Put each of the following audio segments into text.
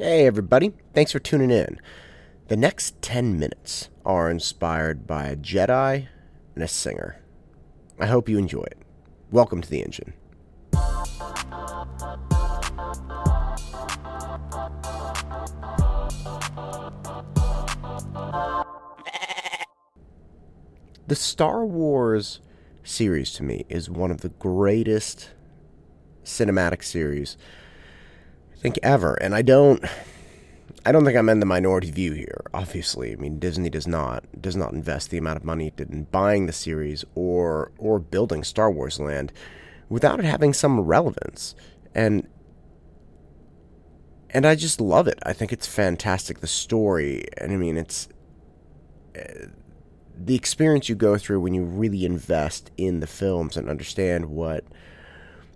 Hey, everybody. Thanks for tuning in. The next 10 minutes are inspired by a Jedi and a singer. I hope you enjoy it. Welcome to the engine. The Star Wars series to me is one of the greatest cinematic series think ever. And I don't I don't think I'm in the minority view here, obviously. I mean Disney does not does not invest the amount of money in buying the series or or building Star Wars land without it having some relevance. And and I just love it. I think it's fantastic the story and I mean it's uh, the experience you go through when you really invest in the films and understand what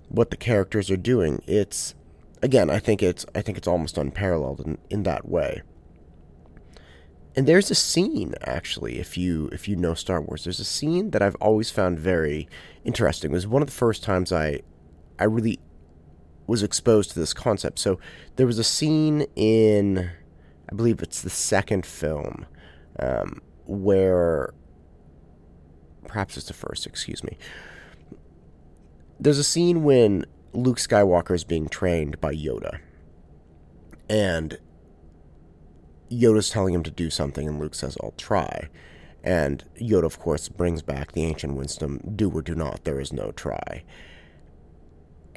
what the characters are doing. It's again, I think it's I think it's almost unparalleled in, in that way. And there's a scene actually, if you if you know Star Wars, there's a scene that I've always found very interesting. It was one of the first times I I really was exposed to this concept. So there was a scene in I believe it's the second film um, where perhaps it's the first, excuse me. There's a scene when Luke Skywalker is being trained by Yoda. And Yoda's telling him to do something, and Luke says, I'll try. And Yoda, of course, brings back the ancient wisdom do or do not, there is no try.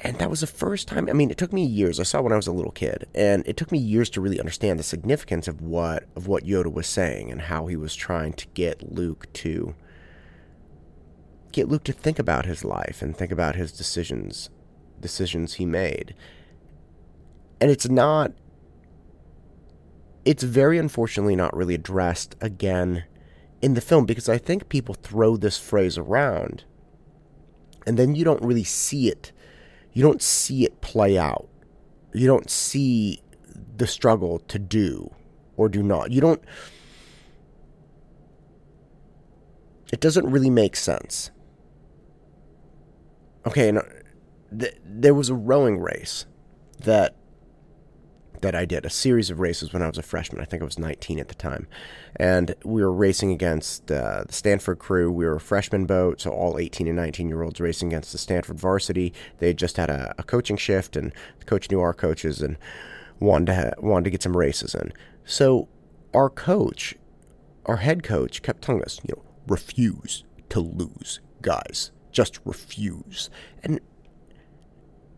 And that was the first time. I mean, it took me years. I saw when I was a little kid, and it took me years to really understand the significance of what of what Yoda was saying and how he was trying to get Luke to get Luke to think about his life and think about his decisions decisions he made. And it's not it's very unfortunately not really addressed again in the film because I think people throw this phrase around and then you don't really see it you don't see it play out. You don't see the struggle to do or do not. You don't. It doesn't really make sense. Okay, no, th- there was a rowing race that that I did, a series of races when I was a freshman. I think I was 19 at the time. And we were racing against uh, the Stanford crew. We were a freshman boat, so all 18 and 19 year olds racing against the Stanford varsity. They just had a, a coaching shift, and the coach knew our coaches and wanted to, ha- wanted to get some races in. So our coach, our head coach, kept telling us, you know, refuse to lose, guys. Just refuse. And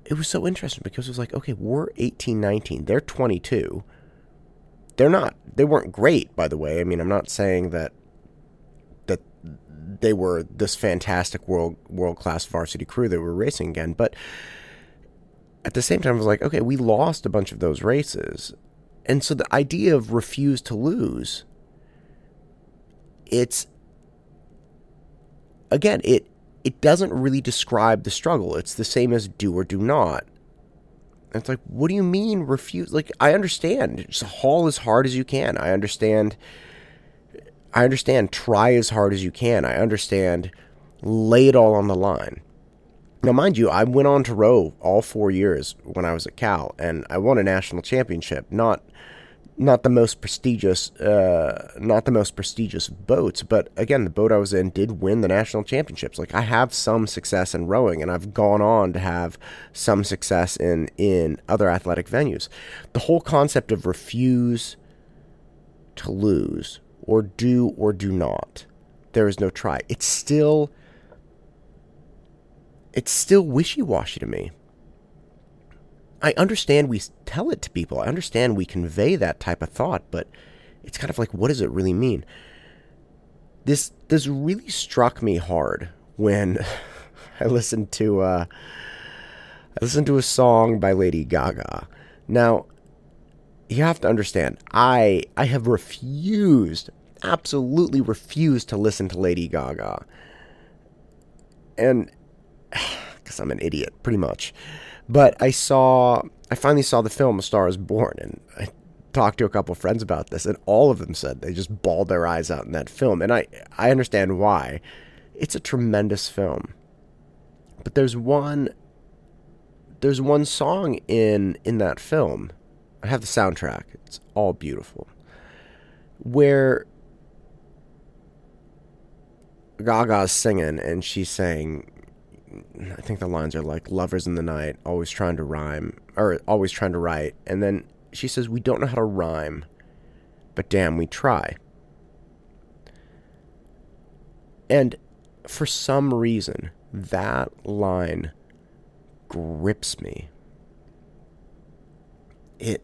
it was so interesting because it was like, okay, we're 18, 19. They're 22. They're not, they weren't great, by the way. I mean, I'm not saying that, that they were this fantastic world, world class varsity crew that were racing again. But at the same time, I was like, okay, we lost a bunch of those races. And so the idea of refuse to lose, it's, again, it, it doesn't really describe the struggle. It's the same as do or do not. And it's like, what do you mean refuse? Like, I understand. Just haul as hard as you can. I understand. I understand. Try as hard as you can. I understand. Lay it all on the line. Now, mind you, I went on to row all four years when I was at Cal, and I won a national championship. Not not the most prestigious, uh, not the most prestigious boats, but again, the boat I was in did win the national championships. Like I have some success in rowing, and I've gone on to have some success in in other athletic venues. The whole concept of refuse to lose, or do or do not, there is no try. It's still, it's still wishy washy to me. I understand we tell it to people. I understand we convey that type of thought, but it's kind of like, what does it really mean? This this really struck me hard when I listened to uh, I listened to a song by Lady Gaga. Now, you have to understand, I I have refused, absolutely refused to listen to Lady Gaga, and because I'm an idiot, pretty much. But I saw, I finally saw the film A Star Is Born, and I talked to a couple friends about this, and all of them said they just bawled their eyes out in that film, and I I understand why. It's a tremendous film, but there's one there's one song in in that film I have the soundtrack. It's all beautiful. Where Gaga's singing and she's saying, I think the lines are like lovers in the night, always trying to rhyme, or always trying to write. And then she says, We don't know how to rhyme, but damn, we try. And for some reason, that line grips me. It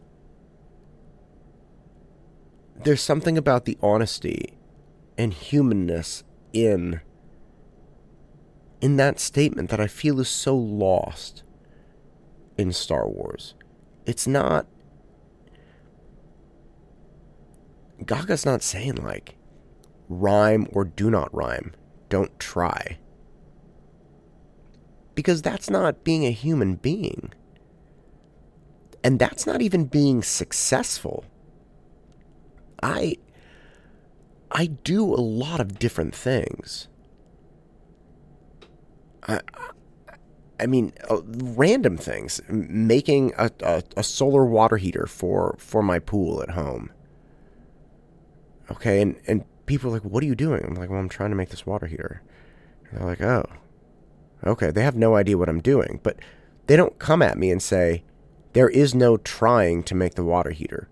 there's something about the honesty and humanness in in that statement that I feel is so lost in Star Wars. It's not Gaga's not saying like rhyme or do not rhyme. Don't try. Because that's not being a human being. And that's not even being successful. I I do a lot of different things. I I mean, uh, random things. Making a, a, a, solar water heater for, for my pool at home. Okay, and, and people are like, what are you doing? I'm like, well, I'm trying to make this water heater. And they're like, oh, okay. They have no idea what I'm doing, but they don't come at me and say, there is no trying to make the water heater.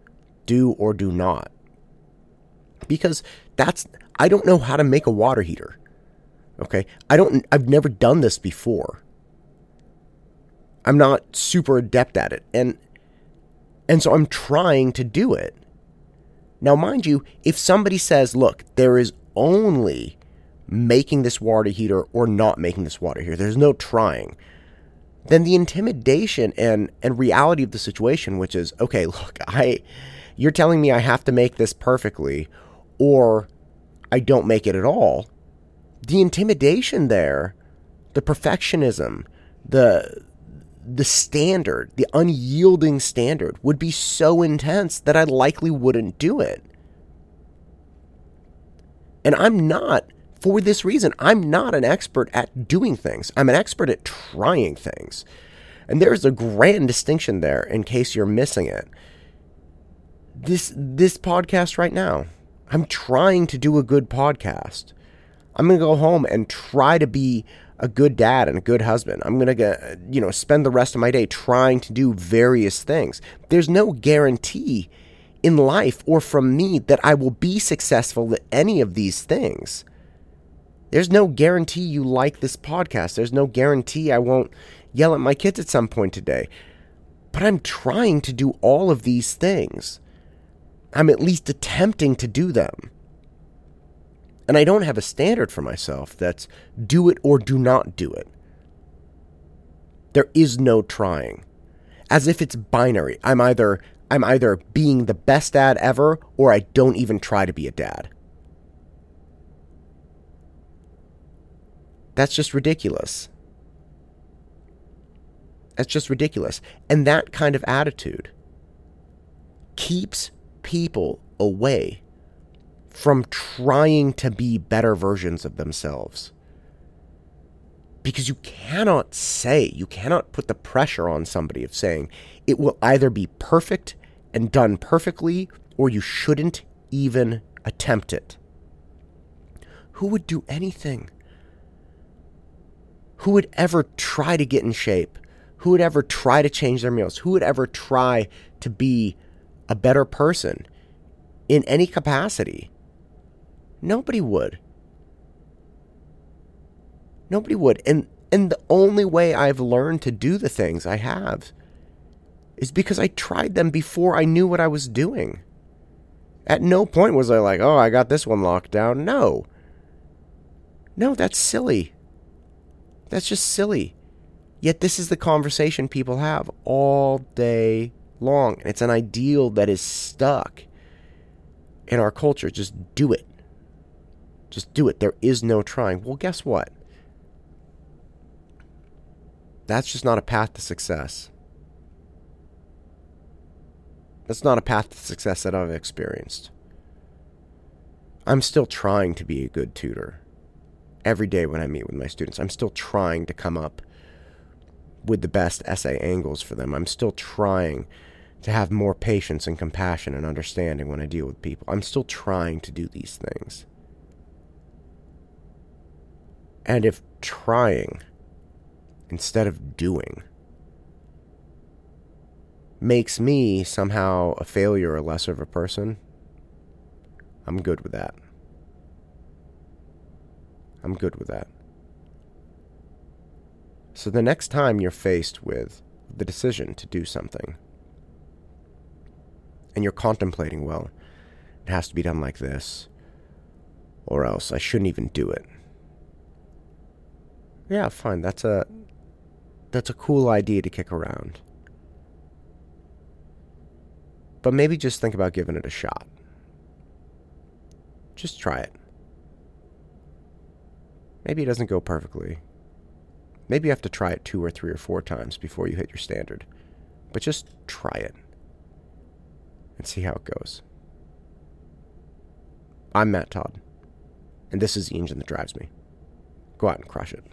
Do or do not. Because that's, I don't know how to make a water heater. Okay. I don't, I've never done this before. I'm not super adept at it. And, and so I'm trying to do it. Now, mind you, if somebody says, look, there is only making this water heater or not making this water heater, there's no trying, then the intimidation and, and reality of the situation, which is, okay, look, I, you're telling me I have to make this perfectly or I don't make it at all. The intimidation there, the perfectionism, the the standard, the unyielding standard, would be so intense that I likely wouldn't do it. And I'm not, for this reason, I'm not an expert at doing things. I'm an expert at trying things. And there's a grand distinction there in case you're missing it. This this podcast right now, I'm trying to do a good podcast. I'm going to go home and try to be a good dad and a good husband. I'm going to, you know, spend the rest of my day trying to do various things. There's no guarantee in life or from me that I will be successful at any of these things. There's no guarantee you like this podcast. There's no guarantee I won't yell at my kids at some point today. But I'm trying to do all of these things. I'm at least attempting to do them. And I don't have a standard for myself that's do it or do not do it. There is no trying. As if it's binary. I'm either I'm either being the best dad ever or I don't even try to be a dad. That's just ridiculous. That's just ridiculous. And that kind of attitude keeps people away from trying to be better versions of themselves. Because you cannot say, you cannot put the pressure on somebody of saying it will either be perfect and done perfectly or you shouldn't even attempt it. Who would do anything? Who would ever try to get in shape? Who would ever try to change their meals? Who would ever try to be a better person in any capacity? Nobody would. Nobody would. And and the only way I've learned to do the things I have is because I tried them before I knew what I was doing. At no point was I like, "Oh, I got this one locked down." No. No, that's silly. That's just silly. Yet this is the conversation people have all day long. And it's an ideal that is stuck in our culture. Just do it. Just do it. There is no trying. Well, guess what? That's just not a path to success. That's not a path to success that I've experienced. I'm still trying to be a good tutor. Every day when I meet with my students, I'm still trying to come up with the best essay angles for them. I'm still trying to have more patience and compassion and understanding when I deal with people. I'm still trying to do these things. And if trying instead of doing makes me somehow a failure or lesser of a person, I'm good with that. I'm good with that. So the next time you're faced with the decision to do something, and you're contemplating, well, it has to be done like this, or else I shouldn't even do it. Yeah, fine. That's a that's a cool idea to kick around. But maybe just think about giving it a shot. Just try it. Maybe it doesn't go perfectly. Maybe you have to try it two or three or four times before you hit your standard. But just try it and see how it goes. I'm Matt Todd, and this is the engine that drives me. Go out and crush it.